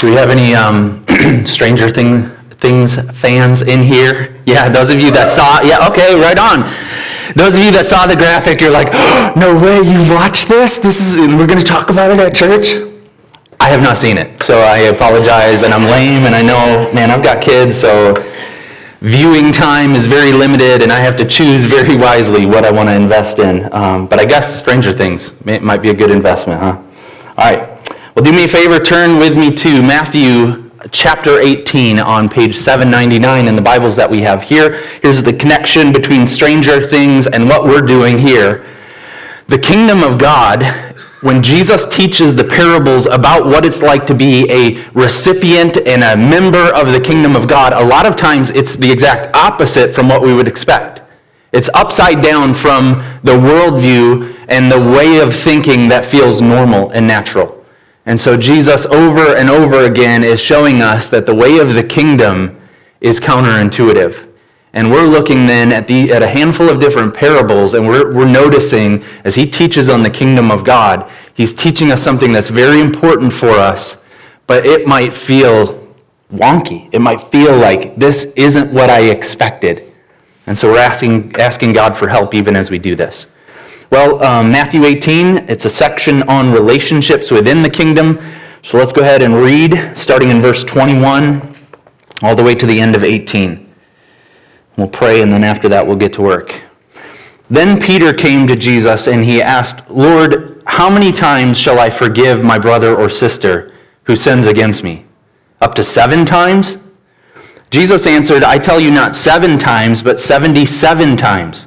Do we have any um, Stranger Thing, Things fans in here? Yeah, those of you that saw, yeah, okay, right on. Those of you that saw the graphic, you're like, oh, no way, you've watched this? This is, we're going to talk about it at church? I have not seen it, so I apologize, and I'm lame, and I know, man, I've got kids, so viewing time is very limited, and I have to choose very wisely what I want to invest in. Um, but I guess Stranger Things might be a good investment, huh? All right. Well, do me a favor, turn with me to Matthew chapter 18 on page 799 in the Bibles that we have here. Here's the connection between Stranger Things and what we're doing here. The kingdom of God when Jesus teaches the parables about what it's like to be a recipient and a member of the kingdom of God, a lot of times it's the exact opposite from what we would expect. It's upside down from the worldview and the way of thinking that feels normal and natural. And so Jesus, over and over again, is showing us that the way of the kingdom is counterintuitive. And we're looking then at, the, at a handful of different parables, and we're, we're noticing as he teaches on the kingdom of God, he's teaching us something that's very important for us, but it might feel wonky. It might feel like this isn't what I expected. And so we're asking, asking God for help even as we do this. Well, um, Matthew 18, it's a section on relationships within the kingdom. So let's go ahead and read, starting in verse 21 all the way to the end of 18. We'll pray, and then after that, we'll get to work. Then Peter came to Jesus and he asked, Lord, how many times shall I forgive my brother or sister who sins against me? Up to seven times? Jesus answered, I tell you not seven times, but seventy seven times.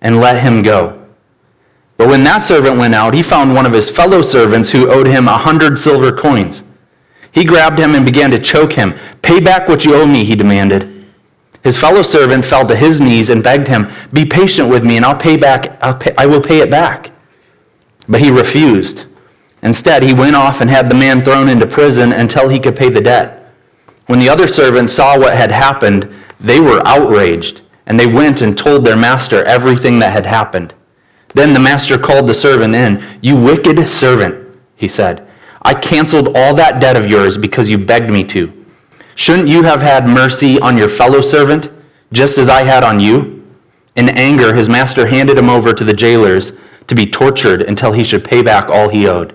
and let him go. But when that servant went out, he found one of his fellow servants who owed him a hundred silver coins. He grabbed him and began to choke him. Pay back what you owe me, he demanded. His fellow servant fell to his knees and begged him, Be patient with me, and I'll pay back, I'll pay, I will pay it back. But he refused. Instead, he went off and had the man thrown into prison until he could pay the debt. When the other servants saw what had happened, they were outraged, and they went and told their master everything that had happened. Then the master called the servant in. You wicked servant, he said. I canceled all that debt of yours because you begged me to. Shouldn't you have had mercy on your fellow servant, just as I had on you? In anger, his master handed him over to the jailers to be tortured until he should pay back all he owed.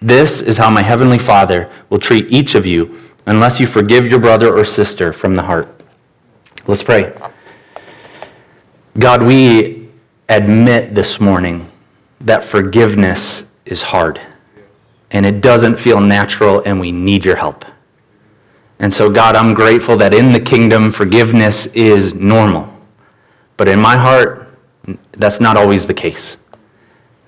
This is how my heavenly Father will treat each of you unless you forgive your brother or sister from the heart. Let's pray. God, we admit this morning that forgiveness is hard and it doesn't feel natural, and we need your help. And so, God, I'm grateful that in the kingdom, forgiveness is normal. But in my heart, that's not always the case.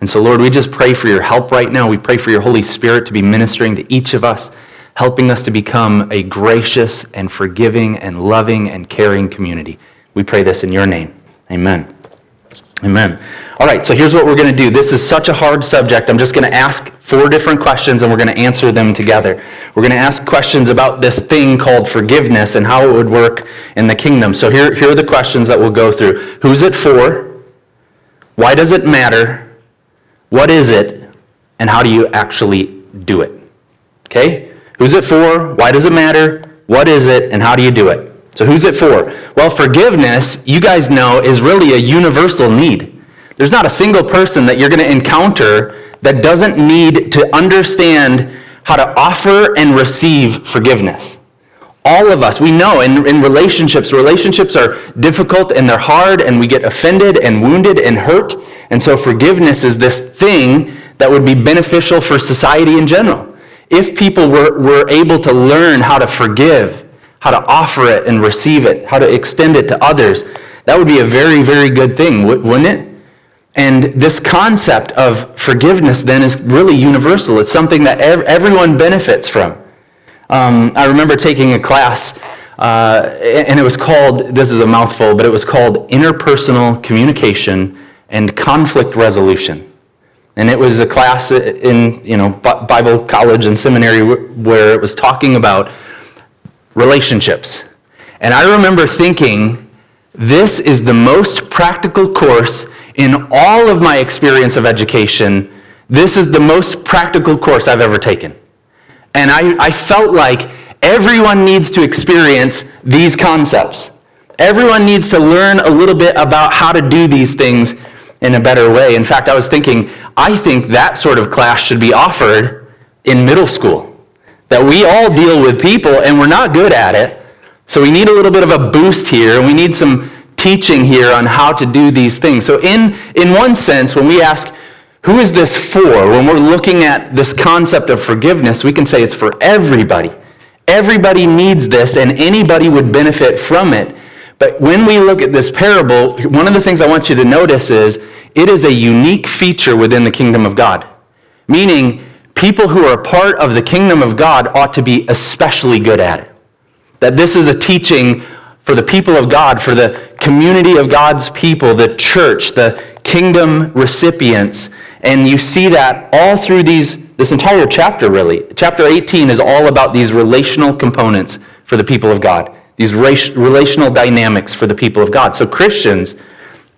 And so, Lord, we just pray for your help right now. We pray for your Holy Spirit to be ministering to each of us, helping us to become a gracious and forgiving and loving and caring community. We pray this in your name. Amen. Amen. All right, so here's what we're going to do. This is such a hard subject. I'm just going to ask four different questions and we're going to answer them together. We're going to ask questions about this thing called forgiveness and how it would work in the kingdom. So here, here are the questions that we'll go through Who's it for? Why does it matter? What is it? And how do you actually do it? Okay? Who's it for? Why does it matter? What is it? And how do you do it? So, who's it for? Well, forgiveness, you guys know, is really a universal need. There's not a single person that you're going to encounter that doesn't need to understand how to offer and receive forgiveness. All of us, we know in, in relationships, relationships are difficult and they're hard, and we get offended and wounded and hurt. And so, forgiveness is this thing that would be beneficial for society in general. If people were, were able to learn how to forgive, how to offer it and receive it, how to extend it to others. That would be a very, very good thing, wouldn't it? And this concept of forgiveness then is really universal. It's something that everyone benefits from. Um, I remember taking a class, uh, and it was called, this is a mouthful, but it was called Interpersonal Communication and Conflict Resolution. And it was a class in, you know, Bible college and seminary where it was talking about relationships. And I remember thinking, this is the most practical course in all of my experience of education. This is the most practical course I've ever taken. And I, I felt like everyone needs to experience these concepts. Everyone needs to learn a little bit about how to do these things in a better way. In fact, I was thinking, I think that sort of class should be offered in middle school. That we all deal with people and we're not good at it. So we need a little bit of a boost here and we need some teaching here on how to do these things. So, in, in one sense, when we ask, who is this for? When we're looking at this concept of forgiveness, we can say it's for everybody. Everybody needs this, and anybody would benefit from it. But when we look at this parable, one of the things I want you to notice is it is a unique feature within the kingdom of God. Meaning, people who are part of the kingdom of God ought to be especially good at it. That this is a teaching for the people of God, for the community of God's people, the church, the kingdom recipients, and you see that all through these, this entire chapter, really. Chapter 18 is all about these relational components for the people of God, these relational dynamics for the people of God. So Christians,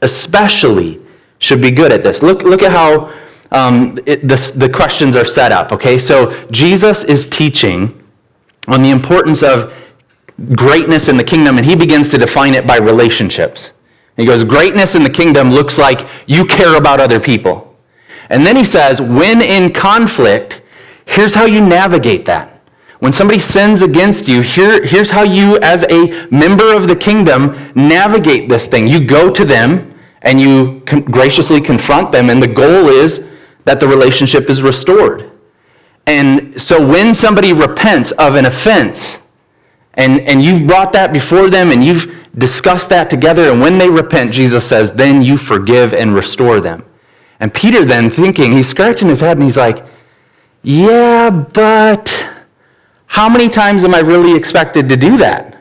especially, should be good at this. Look, look at how um, it, this, the questions are set up, okay? So Jesus is teaching on the importance of greatness in the kingdom, and he begins to define it by relationships. He goes, Greatness in the kingdom looks like you care about other people. And then he says, when in conflict, here's how you navigate that. When somebody sins against you, here, here's how you, as a member of the kingdom, navigate this thing. You go to them and you con- graciously confront them, and the goal is that the relationship is restored. And so when somebody repents of an offense, and, and you've brought that before them and you've discussed that together, and when they repent, Jesus says, then you forgive and restore them. And Peter then thinking, he's scratching his head and he's like, yeah, but how many times am I really expected to do that?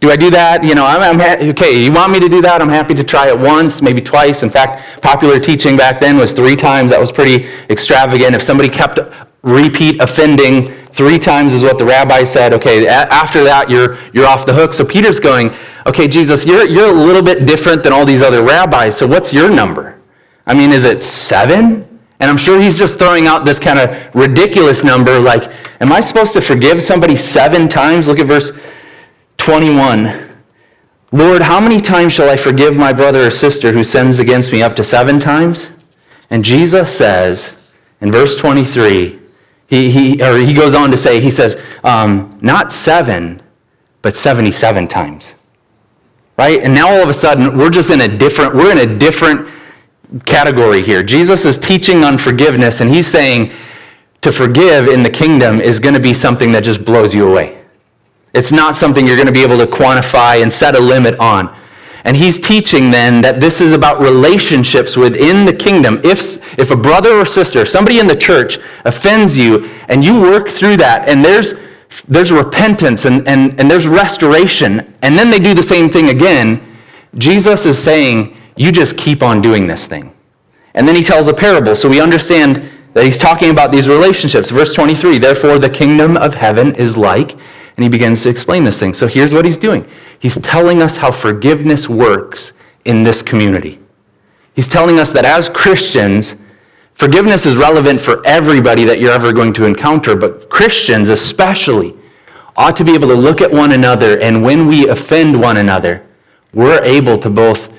Do I do that? You know, I'm, I'm ha- okay. You want me to do that? I'm happy to try it once, maybe twice. In fact, popular teaching back then was three times. That was pretty extravagant. If somebody kept repeat offending three times, is what the rabbi said. Okay, a- after that, you're you're off the hook. So Peter's going, okay, Jesus, you're you're a little bit different than all these other rabbis. So what's your number? I mean, is it seven? And I'm sure he's just throwing out this kind of ridiculous number like, am I supposed to forgive somebody seven times? Look at verse 21. Lord, how many times shall I forgive my brother or sister who sins against me? Up to seven times? And Jesus says in verse 23, he, he, or he goes on to say, he says, um, not seven, but 77 times. Right? And now all of a sudden, we're just in a different, we're in a different category here. Jesus is teaching on forgiveness, and he's saying to forgive in the kingdom is going to be something that just blows you away. It's not something you're going to be able to quantify and set a limit on. And he's teaching then that this is about relationships within the kingdom. If, if a brother or sister, if somebody in the church offends you, and you work through that, and there's, there's repentance and, and, and there's restoration, and then they do the same thing again, Jesus is saying, you just keep on doing this thing. And then he tells a parable, so we understand that he's talking about these relationships. Verse 23 Therefore, the kingdom of heaven is like, and he begins to explain this thing. So here's what he's doing he's telling us how forgiveness works in this community. He's telling us that as Christians, forgiveness is relevant for everybody that you're ever going to encounter, but Christians especially ought to be able to look at one another, and when we offend one another, we're able to both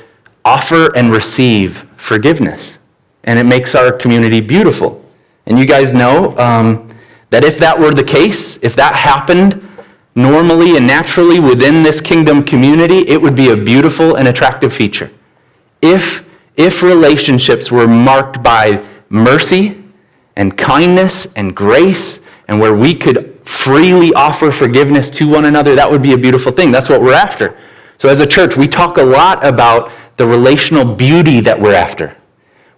offer and receive forgiveness. And it makes our community beautiful. And you guys know um, that if that were the case, if that happened normally and naturally within this kingdom community, it would be a beautiful and attractive feature. If, if relationships were marked by mercy and kindness and grace, and where we could freely offer forgiveness to one another, that would be a beautiful thing. That's what we're after. So, as a church, we talk a lot about the relational beauty that we're after.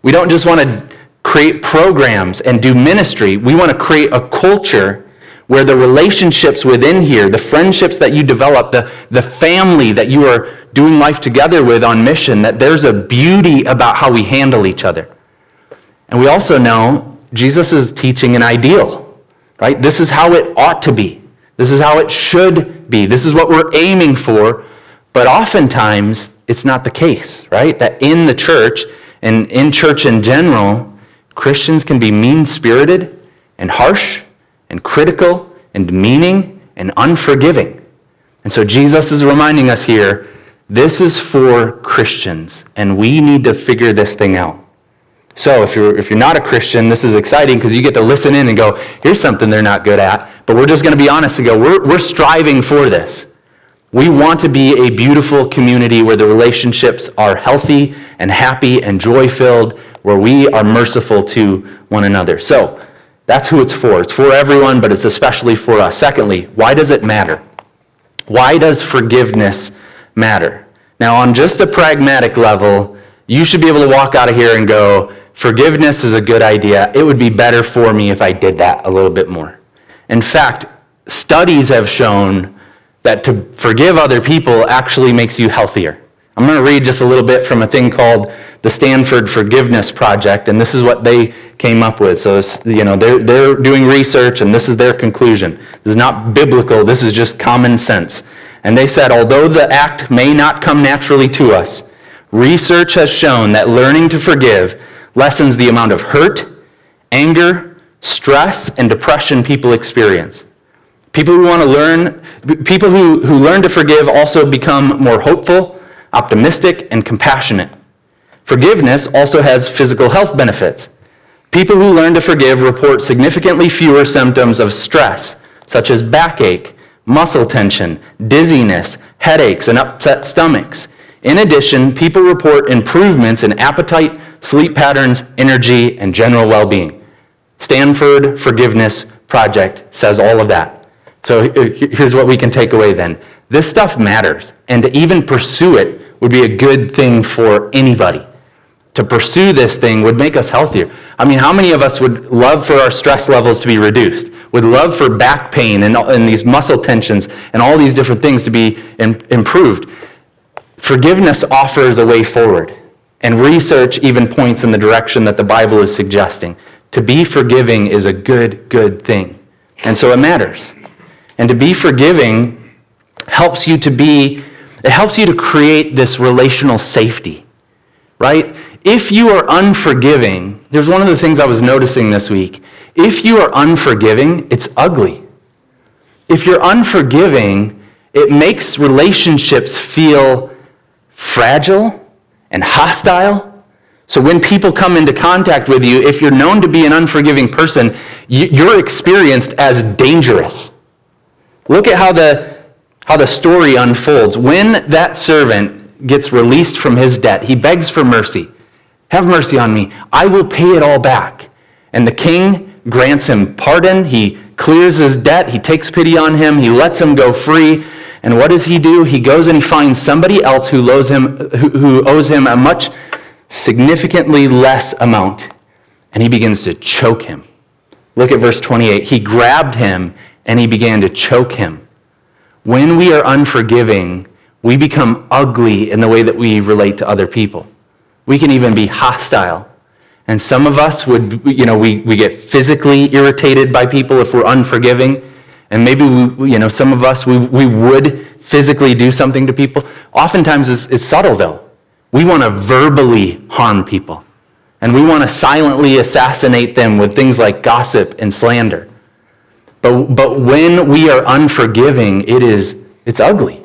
We don't just want to create programs and do ministry. We want to create a culture where the relationships within here, the friendships that you develop, the, the family that you are doing life together with on mission, that there's a beauty about how we handle each other. And we also know Jesus is teaching an ideal, right? This is how it ought to be. This is how it should be. This is what we're aiming for. But oftentimes, it's not the case, right? That in the church and in church in general, Christians can be mean spirited and harsh and critical and demeaning and unforgiving. And so Jesus is reminding us here this is for Christians, and we need to figure this thing out. So if you're, if you're not a Christian, this is exciting because you get to listen in and go, here's something they're not good at. But we're just going to be honest and go, we're, we're striving for this. We want to be a beautiful community where the relationships are healthy and happy and joy filled, where we are merciful to one another. So that's who it's for. It's for everyone, but it's especially for us. Secondly, why does it matter? Why does forgiveness matter? Now, on just a pragmatic level, you should be able to walk out of here and go, forgiveness is a good idea. It would be better for me if I did that a little bit more. In fact, studies have shown that to forgive other people actually makes you healthier. I'm going to read just a little bit from a thing called the Stanford Forgiveness Project, and this is what they came up with. So, you know, they're, they're doing research, and this is their conclusion. This is not biblical, this is just common sense. And they said, although the act may not come naturally to us, research has shown that learning to forgive lessens the amount of hurt, anger, stress, and depression people experience. People who want to learn, people who, who learn to forgive also become more hopeful, optimistic, and compassionate. Forgiveness also has physical health benefits. People who learn to forgive report significantly fewer symptoms of stress, such as backache, muscle tension, dizziness, headaches, and upset stomachs. In addition, people report improvements in appetite, sleep patterns, energy, and general well being. Stanford Forgiveness Project says all of that. So here's what we can take away then. This stuff matters, and to even pursue it would be a good thing for anybody. To pursue this thing would make us healthier. I mean, how many of us would love for our stress levels to be reduced? Would love for back pain and, and these muscle tensions and all these different things to be in, improved? Forgiveness offers a way forward, and research even points in the direction that the Bible is suggesting. To be forgiving is a good, good thing. And so it matters. And to be forgiving helps you to be, it helps you to create this relational safety, right? If you are unforgiving, there's one of the things I was noticing this week. If you are unforgiving, it's ugly. If you're unforgiving, it makes relationships feel fragile and hostile. So when people come into contact with you, if you're known to be an unforgiving person, you're experienced as dangerous. Look at how the, how the story unfolds. When that servant gets released from his debt, he begs for mercy. Have mercy on me. I will pay it all back. And the king grants him pardon. He clears his debt. He takes pity on him. He lets him go free. And what does he do? He goes and he finds somebody else who owes him, who owes him a much significantly less amount. And he begins to choke him. Look at verse 28. He grabbed him and he began to choke him. When we are unforgiving, we become ugly in the way that we relate to other people. We can even be hostile. And some of us would, you know, we, we get physically irritated by people if we're unforgiving. And maybe, we, you know, some of us, we, we would physically do something to people. Oftentimes it's, it's subtle, though. We want to verbally harm people. And we want to silently assassinate them with things like gossip and slander. But, but when we are unforgiving, it is, it's ugly.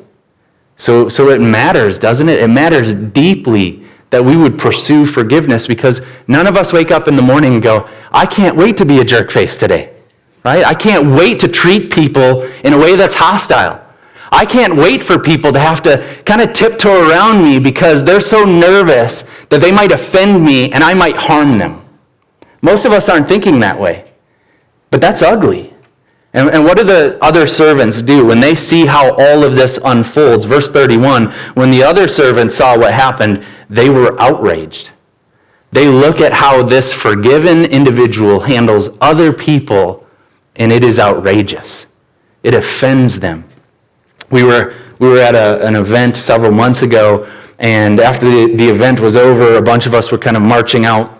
So, so it matters, doesn't it? It matters deeply that we would pursue forgiveness because none of us wake up in the morning and go, I can't wait to be a jerk face today. Right? I can't wait to treat people in a way that's hostile. I can't wait for people to have to kind of tiptoe around me because they're so nervous that they might offend me and I might harm them. Most of us aren't thinking that way. But that's ugly. And, and what do the other servants do when they see how all of this unfolds? Verse 31 when the other servants saw what happened, they were outraged. They look at how this forgiven individual handles other people and it is outrageous. It offends them. We were, we were at a, an event several months ago, and after the, the event was over, a bunch of us were kind of marching out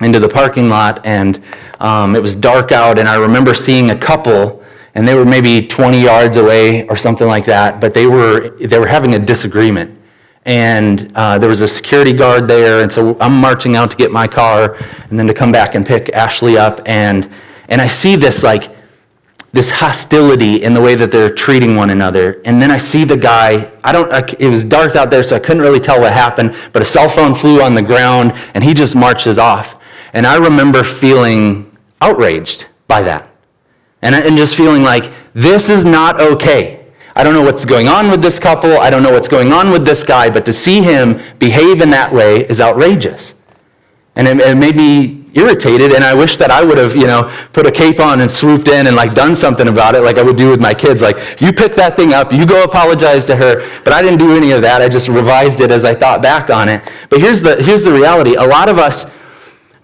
into the parking lot, and um, it was dark out, and I remember seeing a couple, and they were maybe 20 yards away or something like that, but they were, they were having a disagreement. And uh, there was a security guard there, and so I'm marching out to get my car, and then to come back and pick Ashley up, and, and I see this like this hostility in the way that they're treating one another. And then I see the guy, I don't, it was dark out there, so I couldn't really tell what happened, but a cell phone flew on the ground and he just marches off. And I remember feeling outraged by that. And, and just feeling like, this is not okay. I don't know what's going on with this couple. I don't know what's going on with this guy, but to see him behave in that way is outrageous. And it, it made me irritated and I wish that I would have, you know, put a cape on and swooped in and like done something about it like I would do with my kids. Like, you pick that thing up, you go apologize to her. But I didn't do any of that. I just revised it as I thought back on it. But here's the, here's the reality. A lot of us,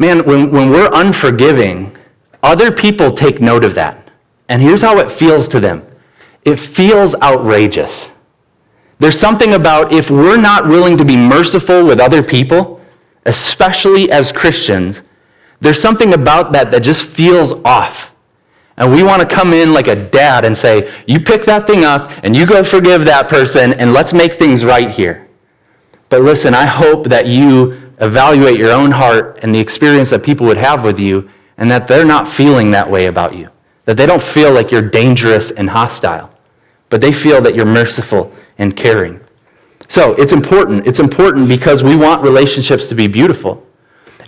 man, when, when we're unforgiving, other people take note of that. And here's how it feels to them. It feels outrageous. There's something about if we're not willing to be merciful with other people, especially as Christians, there's something about that that just feels off. And we want to come in like a dad and say, You pick that thing up and you go forgive that person and let's make things right here. But listen, I hope that you evaluate your own heart and the experience that people would have with you and that they're not feeling that way about you. That they don't feel like you're dangerous and hostile, but they feel that you're merciful and caring. So it's important. It's important because we want relationships to be beautiful.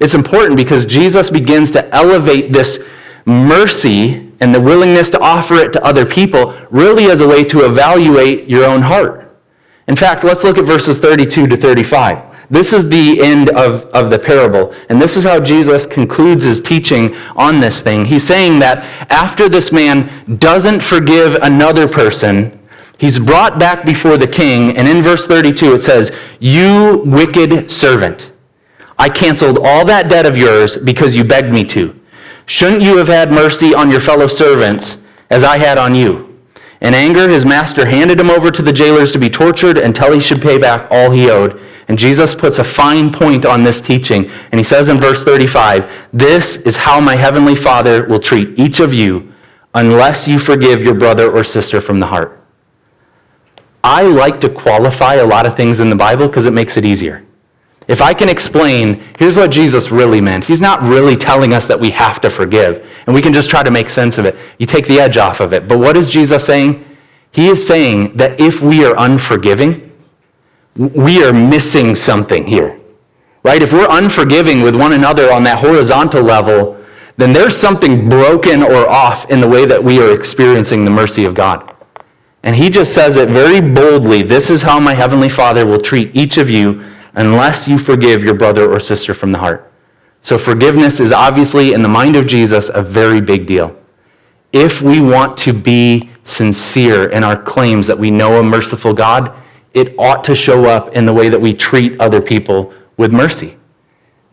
It's important because Jesus begins to elevate this mercy and the willingness to offer it to other people really as a way to evaluate your own heart. In fact, let's look at verses 32 to 35. This is the end of, of the parable, and this is how Jesus concludes his teaching on this thing. He's saying that after this man doesn't forgive another person, he's brought back before the king, and in verse 32 it says, You wicked servant. I canceled all that debt of yours because you begged me to. Shouldn't you have had mercy on your fellow servants as I had on you? In anger, his master handed him over to the jailers to be tortured until he should pay back all he owed. And Jesus puts a fine point on this teaching. And he says in verse 35 This is how my heavenly Father will treat each of you unless you forgive your brother or sister from the heart. I like to qualify a lot of things in the Bible because it makes it easier. If I can explain, here's what Jesus really meant. He's not really telling us that we have to forgive, and we can just try to make sense of it. You take the edge off of it. But what is Jesus saying? He is saying that if we are unforgiving, we are missing something here. Right? If we're unforgiving with one another on that horizontal level, then there's something broken or off in the way that we are experiencing the mercy of God. And he just says it very boldly this is how my heavenly Father will treat each of you unless you forgive your brother or sister from the heart. So, forgiveness is obviously, in the mind of Jesus, a very big deal. If we want to be sincere in our claims that we know a merciful God, it ought to show up in the way that we treat other people with mercy.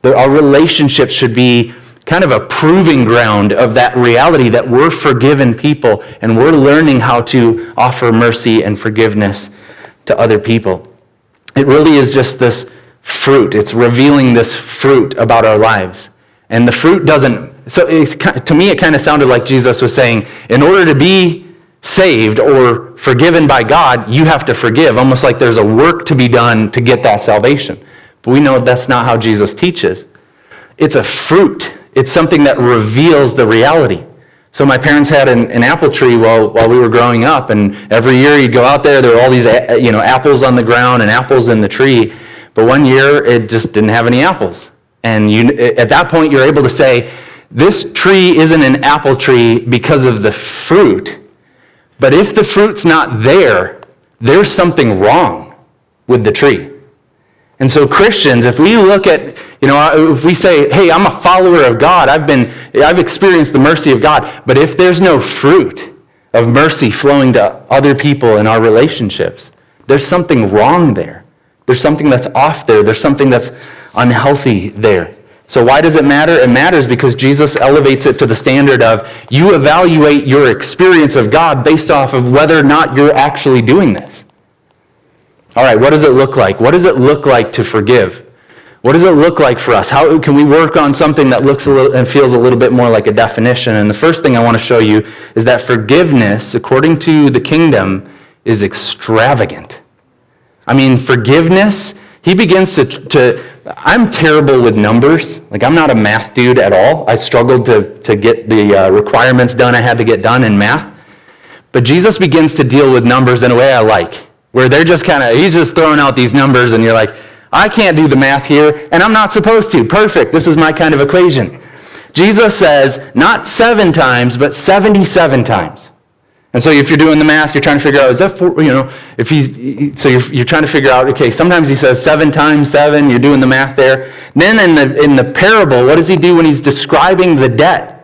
Our relationships should be kind of a proving ground of that reality that we're forgiven people and we're learning how to offer mercy and forgiveness to other people. It really is just this fruit. It's revealing this fruit about our lives. And the fruit doesn't, so it's, to me, it kind of sounded like Jesus was saying, in order to be saved or forgiven by God, you have to forgive, almost like there's a work to be done to get that salvation. But we know that's not how Jesus teaches. It's a fruit, it's something that reveals the reality. So my parents had an, an, apple tree while, while we were growing up, and every year you'd go out there, there were all these eh, you know, apples on the ground and apples in the tree. But one year it just didn't have any apples. And you, eh, at that point you're able to say, this tree isn't an apple tree because of the fruit. But if the fruit's not there, there's something wrong with the tree. And so, Christians, if we look at, you know, if we say, hey, I'm a follower of God, I've been, I've experienced the mercy of God, but if there's no fruit of mercy flowing to other people in our relationships, there's something wrong there. There's something that's off there. There's something that's unhealthy there. So, why does it matter? It matters because Jesus elevates it to the standard of you evaluate your experience of God based off of whether or not you're actually doing this. All right, what does it look like? What does it look like to forgive? What does it look like for us? How can we work on something that looks a little and feels a little bit more like a definition? And the first thing I want to show you is that forgiveness, according to the kingdom, is extravagant. I mean, forgiveness, he begins to, to I'm terrible with numbers. Like, I'm not a math dude at all. I struggled to, to get the uh, requirements done I had to get done in math. But Jesus begins to deal with numbers in a way I like, where they're just kind of, he's just throwing out these numbers, and you're like, I can't do the math here, and I'm not supposed to. Perfect. This is my kind of equation. Jesus says not seven times, but 77 times. And so if you're doing the math, you're trying to figure out, is that four, you know, if he, so you're, you're trying to figure out, okay, sometimes he says seven times seven, you're doing the math there. Then in the, in the parable, what does he do when he's describing the debt?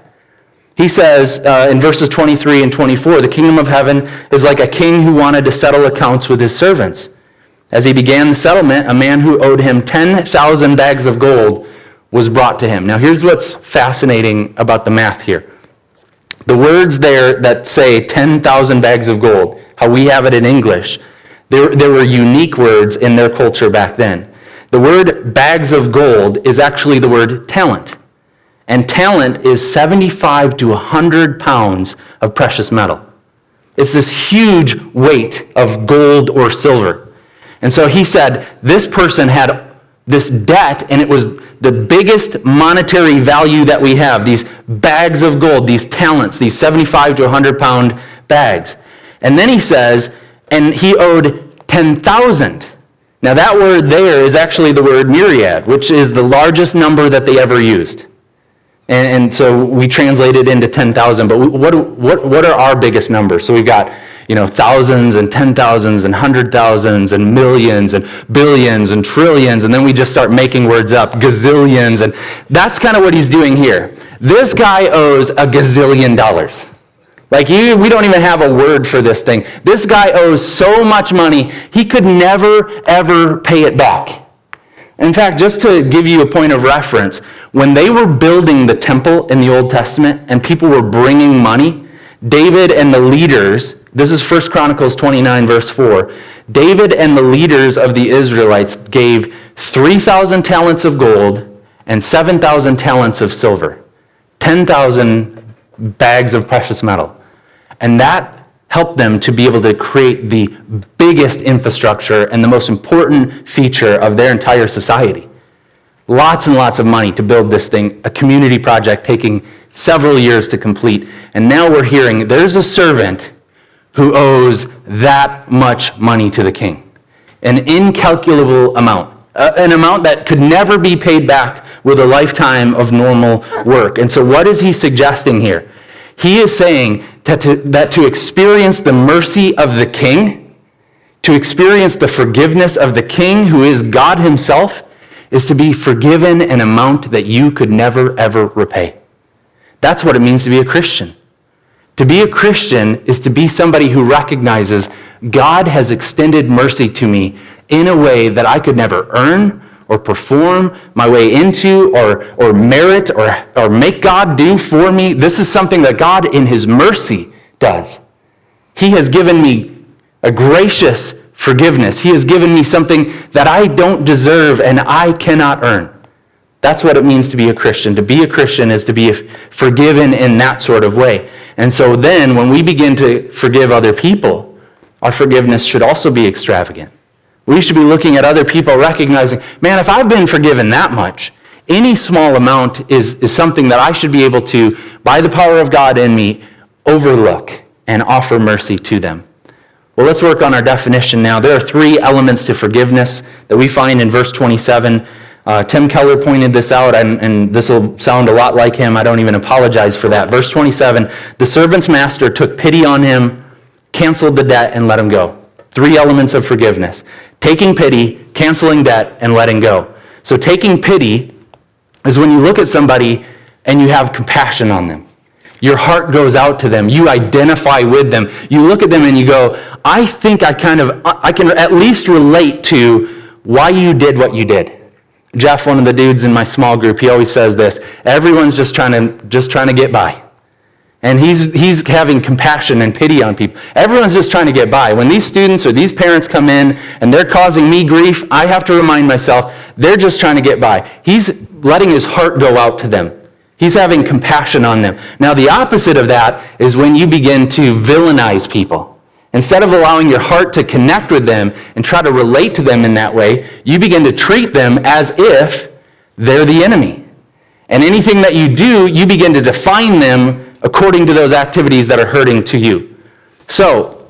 He says uh, in verses 23 and 24, the kingdom of heaven is like a king who wanted to settle accounts with his servants. As he began the settlement, a man who owed him 10,000 bags of gold was brought to him. Now, here's what's fascinating about the math here. The words there that say 10,000 bags of gold, how we have it in English, there, there were unique words in their culture back then. The word bags of gold is actually the word talent. And talent is 75 to 100 pounds of precious metal. It's this huge weight of gold or silver. And so he said, this person had this debt, and it was the biggest monetary value that we have these bags of gold, these talents, these 75 to 100 pound bags. And then he says, and he owed 10,000. Now, that word there is actually the word myriad, which is the largest number that they ever used. And, and so we translate it into 10,000. But what, what, what are our biggest numbers? So we've got you know, thousands and ten thousands and hundred thousands and millions and billions and trillions, and then we just start making words up, gazillions, and that's kind of what he's doing here. This guy owes a gazillion dollars. Like, we don't even have a word for this thing. This guy owes so much money, he could never, ever pay it back. In fact, just to give you a point of reference, when they were building the temple in the Old Testament and people were bringing money, David and the leaders this is 1 Chronicles 29, verse 4. David and the leaders of the Israelites gave 3,000 talents of gold and 7,000 talents of silver, 10,000 bags of precious metal. And that helped them to be able to create the biggest infrastructure and the most important feature of their entire society. Lots and lots of money to build this thing, a community project taking several years to complete. And now we're hearing there's a servant who owes that much money to the king. An incalculable amount. An amount that could never be paid back with a lifetime of normal work. And so, what is he suggesting here? He is saying that to, that to experience the mercy of the king, to experience the forgiveness of the king, who is God himself, is to be forgiven an amount that you could never, ever repay. That's what it means to be a Christian. To be a Christian is to be somebody who recognizes God has extended mercy to me in a way that I could never earn or perform my way into or, or merit or, or make God do for me. This is something that God, in His mercy, does. He has given me a gracious forgiveness. He has given me something that I don't deserve and I cannot earn. That's what it means to be a Christian. To be a Christian is to be forgiven in that sort of way. And so then, when we begin to forgive other people, our forgiveness should also be extravagant. We should be looking at other people, recognizing, man, if I've been forgiven that much, any small amount is, is something that I should be able to, by the power of God in me, overlook and offer mercy to them. Well, let's work on our definition now. There are three elements to forgiveness that we find in verse 27. Uh, Tim Keller pointed this out, and, and this will sound a lot like him. I don't even apologize for that. Verse 27 The servant's master took pity on him, canceled the debt, and let him go. Three elements of forgiveness taking pity, canceling debt, and letting go. So, taking pity is when you look at somebody and you have compassion on them. Your heart goes out to them. You identify with them. You look at them and you go, I think I kind of, I can at least relate to why you did what you did. Jeff, one of the dudes in my small group, he always says this everyone's just trying to, just trying to get by. And he's, he's having compassion and pity on people. Everyone's just trying to get by. When these students or these parents come in and they're causing me grief, I have to remind myself they're just trying to get by. He's letting his heart go out to them. He's having compassion on them. Now, the opposite of that is when you begin to villainize people. Instead of allowing your heart to connect with them and try to relate to them in that way, you begin to treat them as if they're the enemy. And anything that you do, you begin to define them according to those activities that are hurting to you. So,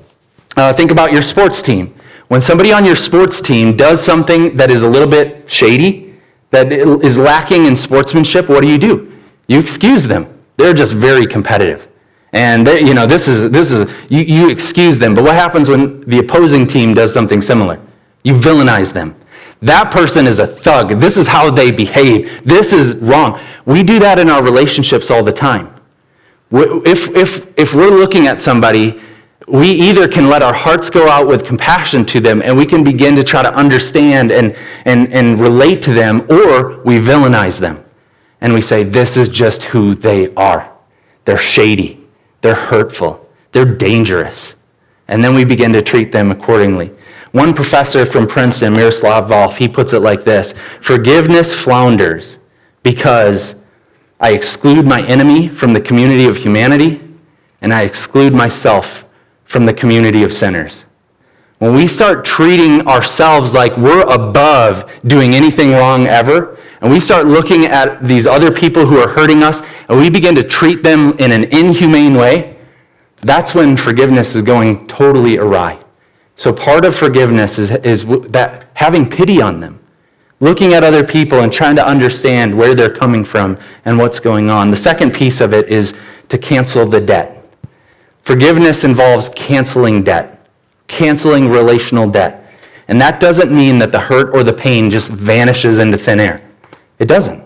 uh, think about your sports team. When somebody on your sports team does something that is a little bit shady, that is lacking in sportsmanship, what do you do? You excuse them. They're just very competitive. And they, you know, this is this is you, you excuse them. But what happens when the opposing team does something similar? You villainize them. That person is a thug. This is how they behave. This is wrong. We do that in our relationships all the time. If, if, if we're looking at somebody, we either can let our hearts go out with compassion to them and we can begin to try to understand and, and, and relate to them, or we villainize them and we say, This is just who they are. They're shady, they're hurtful, they're dangerous. And then we begin to treat them accordingly. One professor from Princeton, Miroslav Volf, he puts it like this Forgiveness flounders because I exclude my enemy from the community of humanity, and I exclude myself from the community of sinners. When we start treating ourselves like we're above doing anything wrong ever, and we start looking at these other people who are hurting us, and we begin to treat them in an inhumane way, that's when forgiveness is going totally awry. So part of forgiveness is, is that having pity on them, looking at other people and trying to understand where they're coming from and what's going on. The second piece of it is to cancel the debt. Forgiveness involves canceling debt, canceling relational debt. And that doesn't mean that the hurt or the pain just vanishes into thin air. It doesn't.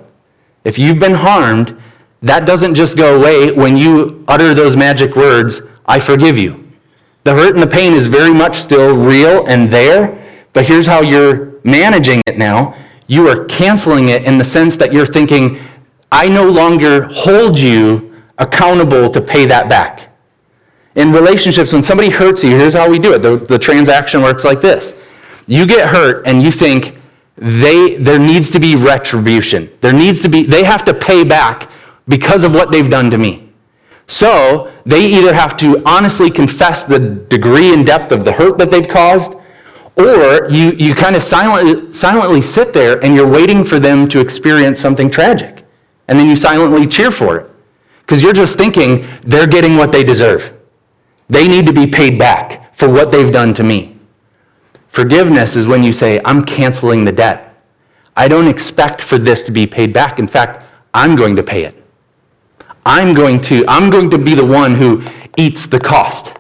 If you've been harmed, that doesn't just go away when you utter those magic words, I forgive you. The hurt and the pain is very much still real and there, but here's how you're managing it now. You are canceling it in the sense that you're thinking, I no longer hold you accountable to pay that back. In relationships, when somebody hurts you, here's how we do it. The, the transaction works like this. You get hurt and you think, they, there needs to be retribution. There needs to be, they have to pay back because of what they've done to me. So they either have to honestly confess the degree and depth of the hurt that they've caused, or you, you kind of silently, silently sit there and you're waiting for them to experience something tragic. And then you silently cheer for it. Because you're just thinking they're getting what they deserve. They need to be paid back for what they've done to me. Forgiveness is when you say, I'm canceling the debt. I don't expect for this to be paid back. In fact, I'm going to pay it. I'm going to, I'm going to be the one who eats the cost.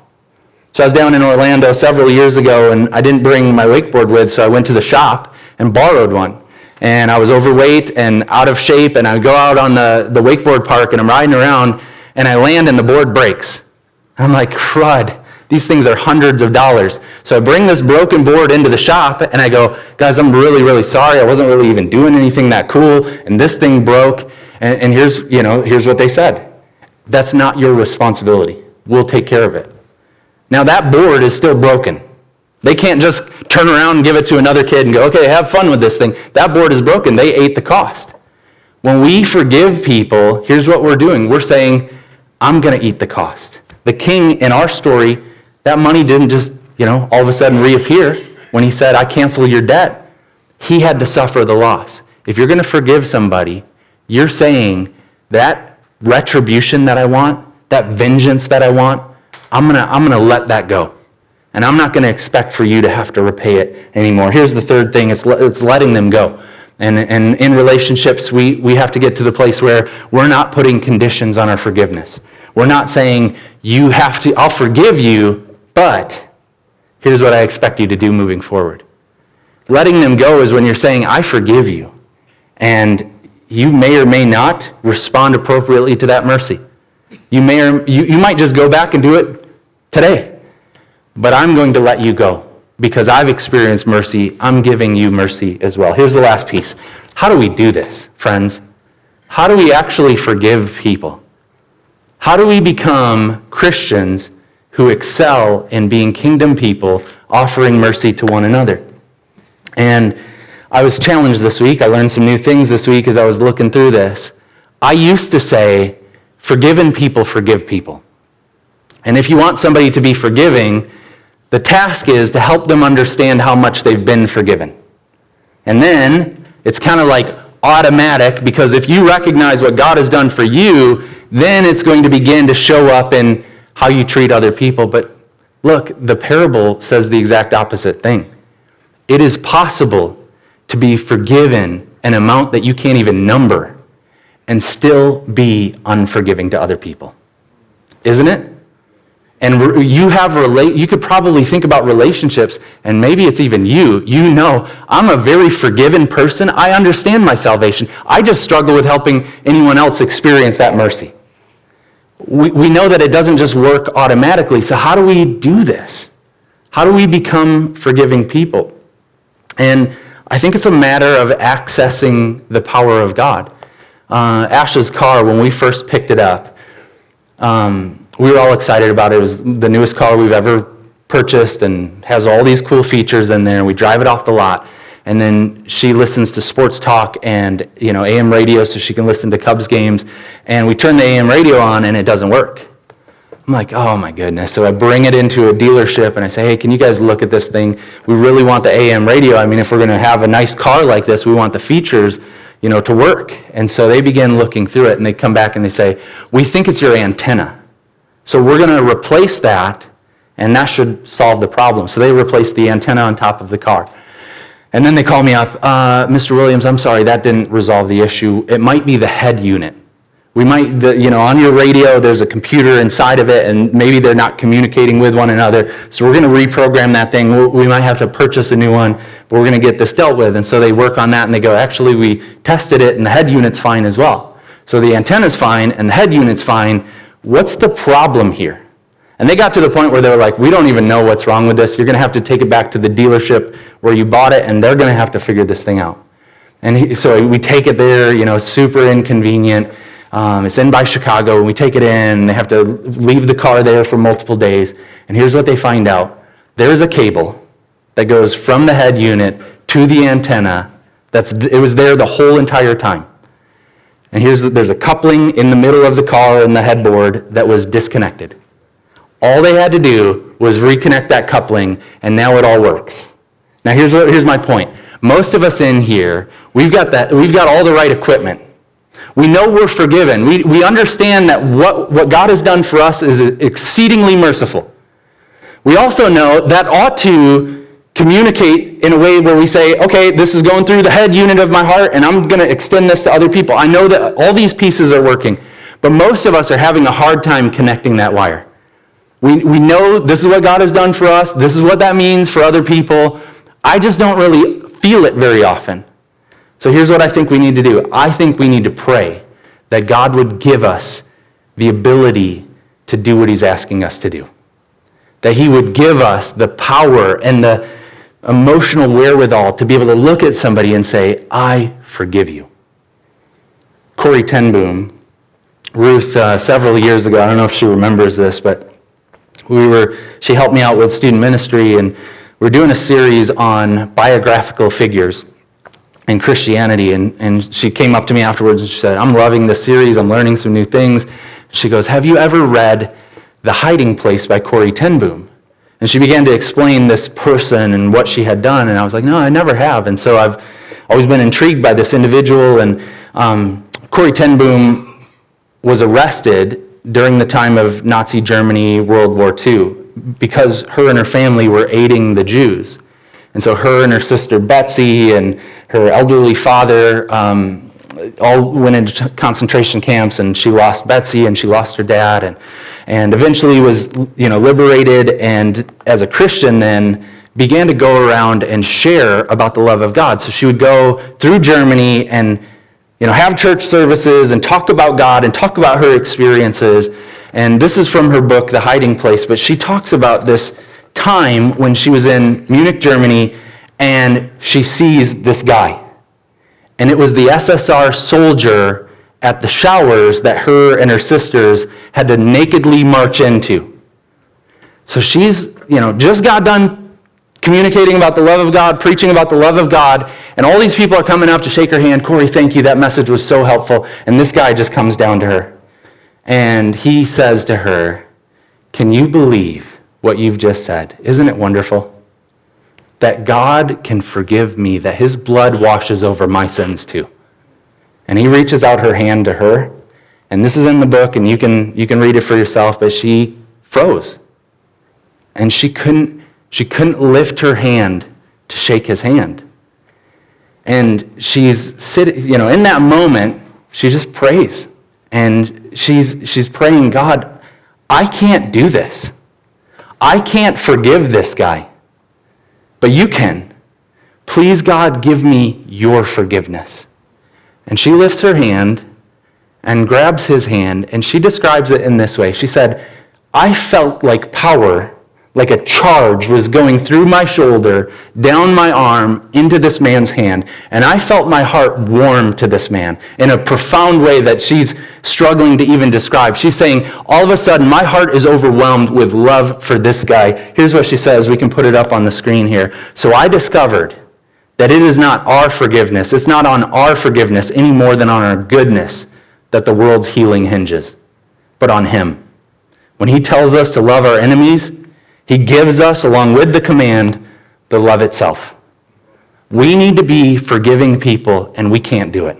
So I was down in Orlando several years ago and I didn't bring my wakeboard with, so I went to the shop and borrowed one. And I was overweight and out of shape, and I go out on the, the wakeboard park and I'm riding around and I land and the board breaks. I'm like, crud. These things are hundreds of dollars. So I bring this broken board into the shop and I go, guys, I'm really, really sorry. I wasn't really even doing anything that cool. And this thing broke. And, and here's, you know, here's what they said. That's not your responsibility. We'll take care of it. Now that board is still broken. They can't just turn around and give it to another kid and go, okay, have fun with this thing. That board is broken. They ate the cost. When we forgive people, here's what we're doing. We're saying, I'm going to eat the cost. The king in our story that money didn't just, you know, all of a sudden reappear when he said, I cancel your debt. He had to suffer the loss. If you're going to forgive somebody, you're saying that retribution that I want, that vengeance that I want, I'm going to I'm going to let that go. And I'm not going to expect for you to have to repay it anymore. Here's the third thing it's, it's letting them go. And, and in relationships, we, we have to get to the place where we're not putting conditions on our forgiveness. We're not saying, you have to, I'll forgive you, but here's what I expect you to do moving forward. Letting them go is when you're saying, I forgive you. And you may or may not respond appropriately to that mercy. You, may or, you, you might just go back and do it today. But I'm going to let you go because I've experienced mercy, I'm giving you mercy as well. Here's the last piece. How do we do this, friends? How do we actually forgive people? How do we become Christians who excel in being kingdom people, offering mercy to one another? And I was challenged this week. I learned some new things this week as I was looking through this. I used to say, forgiven people forgive people. And if you want somebody to be forgiving, the task is to help them understand how much they've been forgiven. And then it's kind of like automatic because if you recognize what God has done for you, then it's going to begin to show up in how you treat other people. But look, the parable says the exact opposite thing. It is possible to be forgiven an amount that you can't even number and still be unforgiving to other people. Isn't it? And you have relate you could probably think about relationships and maybe it's even you. You know, I'm a very forgiven person. I understand my salvation. I just struggle with helping anyone else experience that mercy. We, we know that it doesn't just work automatically. So how do we do this? How do we become forgiving people? And I think it's a matter of accessing the power of God. Uh, Ash's car, when we first picked it up, um, we were all excited about it. It was the newest car we've ever purchased and has all these cool features in there. And we drive it off the lot. And then she listens to sports talk and you know AM radio so she can listen to Cubs games. And we turn the AM radio on and it doesn't work. I'm like, oh my goodness. So I bring it into a dealership and I say, hey, can you guys look at this thing? We really want the AM radio. I mean, if we're going to have a nice car like this, we want the features, you know, to work. And so they begin looking through it and they come back and they say, we think it's your antenna. So we're going to replace that, and that should solve the problem. So they replaced the antenna on top of the car. And then they call me up, uh, Mr. Williams, I'm sorry, that didn't resolve the issue. It might be the head unit. We might, the, you know, on your radio, there's a computer inside of it, and maybe they're not communicating with one another. So we're going to reprogram that thing. We might have to purchase a new one, but we're going to get this dealt with. And so they work on that, and they go, actually, we tested it, and the head unit's fine as well. So the antenna's fine, and the head unit's fine. What's the problem here? And they got to the point where they were like, we don't even know what's wrong with this. You're going to have to take it back to the dealership where you bought it, and they're going to have to figure this thing out. And he, so we take it there, you know, super inconvenient. Um, it's in by Chicago, and we take it in, they have to leave the car there for multiple days. And here's what they find out there's a cable that goes from the head unit to the antenna. That's, it was there the whole entire time. And here's there's a coupling in the middle of the car and the headboard that was disconnected. All they had to do was reconnect that coupling, and now it all works. Now here's what, here's my point. Most of us in here, we've got that we've got all the right equipment. We know we're forgiven. We, we understand that what, what God has done for us is exceedingly merciful. We also know that ought to communicate in a way where we say, okay, this is going through the head unit of my heart, and I'm going to extend this to other people. I know that all these pieces are working, but most of us are having a hard time connecting that wire. We, we know this is what God has done for us, this is what that means for other people. I just don't really feel it very often. So here's what I think we need to do I think we need to pray that God would give us the ability to do what He's asking us to do. That He would give us the power and the emotional wherewithal to be able to look at somebody and say, I forgive you. Corrie ten Boom, Ruth, uh, several years ago, I don't know if she remembers this, but we were, she helped me out with student ministry, and we're doing a series on biographical figures in Christianity. And, and she came up to me afterwards and she said, I'm loving this series, I'm learning some new things. She goes, Have you ever read The Hiding Place by Corrie ten Boom? And she began to explain this person and what she had done. And I was like, no, I never have. And so I've always been intrigued by this individual. And um, Corrie ten Boom was arrested during the time of Nazi Germany, World War II, because her and her family were aiding the Jews. And so her and her sister Betsy and her elderly father um, all went into concentration camps, and she lost Betsy and she lost her dad. And and eventually was you know liberated and as a christian then began to go around and share about the love of god so she would go through germany and you know have church services and talk about god and talk about her experiences and this is from her book the hiding place but she talks about this time when she was in Munich, Germany, and she sees this guy. And it was the SSR soldier at the showers that her and her sisters had to nakedly march into. So she's, you know, just got done communicating about the love of God, preaching about the love of God, and all these people are coming up to shake her hand. Corrie, thank you. That message was so helpful. And this guy just comes down to her. And he says to her, Can you believe what you've just said? Isn't it wonderful? That God can forgive me, that his blood washes over my sins too. And he reaches out her hand to her. And this is in the book, and you can, you can read it for yourself, but she froze. And she couldn't, she couldn't lift her hand to shake his hand. And she's sitting, you know, in that moment, she just prays. And she's, she's praying, God, I can't do this. I can't forgive this guy, but you can. Please, God, give me your forgiveness. And she lifts her hand and grabs his hand, and she describes it in this way. She said, I felt like power like a charge was going through my shoulder, down my arm, into this man's hand. And I felt my heart warm to this man in a profound way that she's struggling to even describe. She's saying, all of a sudden, my heart is overwhelmed with love for this guy. Here's what she says. We can put it up on the screen here. So I discovered that it is not our forgiveness, it's not on our forgiveness any more than on our goodness that the world's healing hinges, but on Him. When He tells us to love our enemies, he gives us, along with the command, the love itself. We need to be forgiving people, and we can't do it.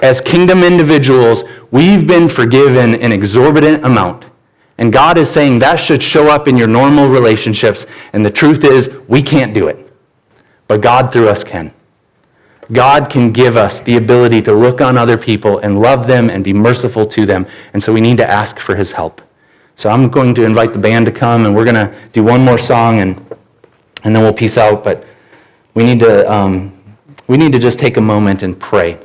As kingdom individuals, we've been forgiven an exorbitant amount. And God is saying that should show up in your normal relationships. And the truth is, we can't do it. But God through us can. God can give us the ability to look on other people and love them and be merciful to them. And so we need to ask for his help. So I'm going to invite the band to come, and we're going to do one more song, and, and then we'll peace out. But we need, to, um, we need to just take a moment and pray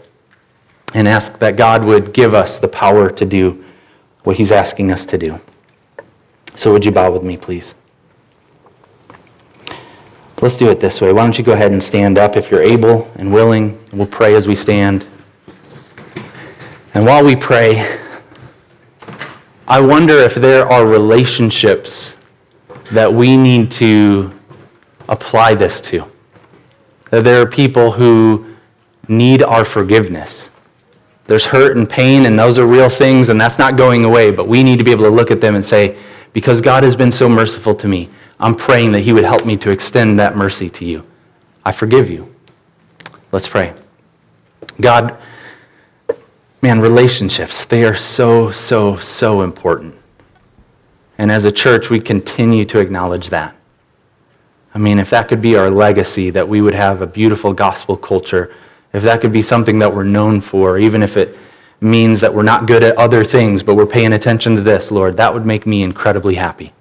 and ask that God would give us the power to do what He's asking us to do. So, would you bow with me, please? Let's do it this way. Why don't you go ahead and stand up if you're able and willing? We'll pray as we stand. And while we pray, I wonder if there are relationships that we need to apply this to. That there are people who need our forgiveness. There's hurt and pain, and those are real things, and that's not going away, but we need to be able to look at them and say, because God has been so merciful to me, I'm praying that He would help me to extend that mercy to you. I forgive you. Let's pray. God, Man, relationships, they are so, so, so important. And as a church, we continue to acknowledge that. I mean, if that could be our legacy, that we would have a beautiful gospel culture, if that could be something that we're known for, even if it means that we're not good at other things, but we're paying attention to this, Lord, that would make me incredibly happy.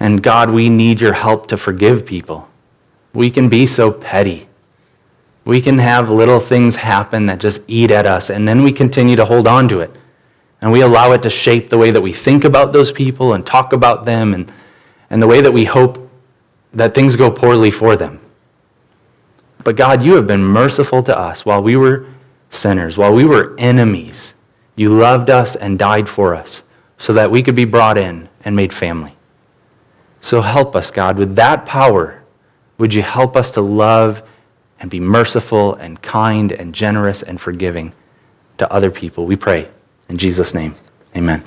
And God, we need your help to forgive people. We can be so petty. We can have little things happen that just eat at us, and then we continue to hold on to it. And we allow it to shape the way that we think about those people and talk about them and, and the way that we hope that things go poorly for them. But God, you have been merciful to us while we were sinners, while we were enemies. You loved us and died for us so that we could be brought in and made family. So help us, God, with that power. Would you help us to love and be merciful and kind and generous and forgiving to other people. We pray in Jesus' name. Amen.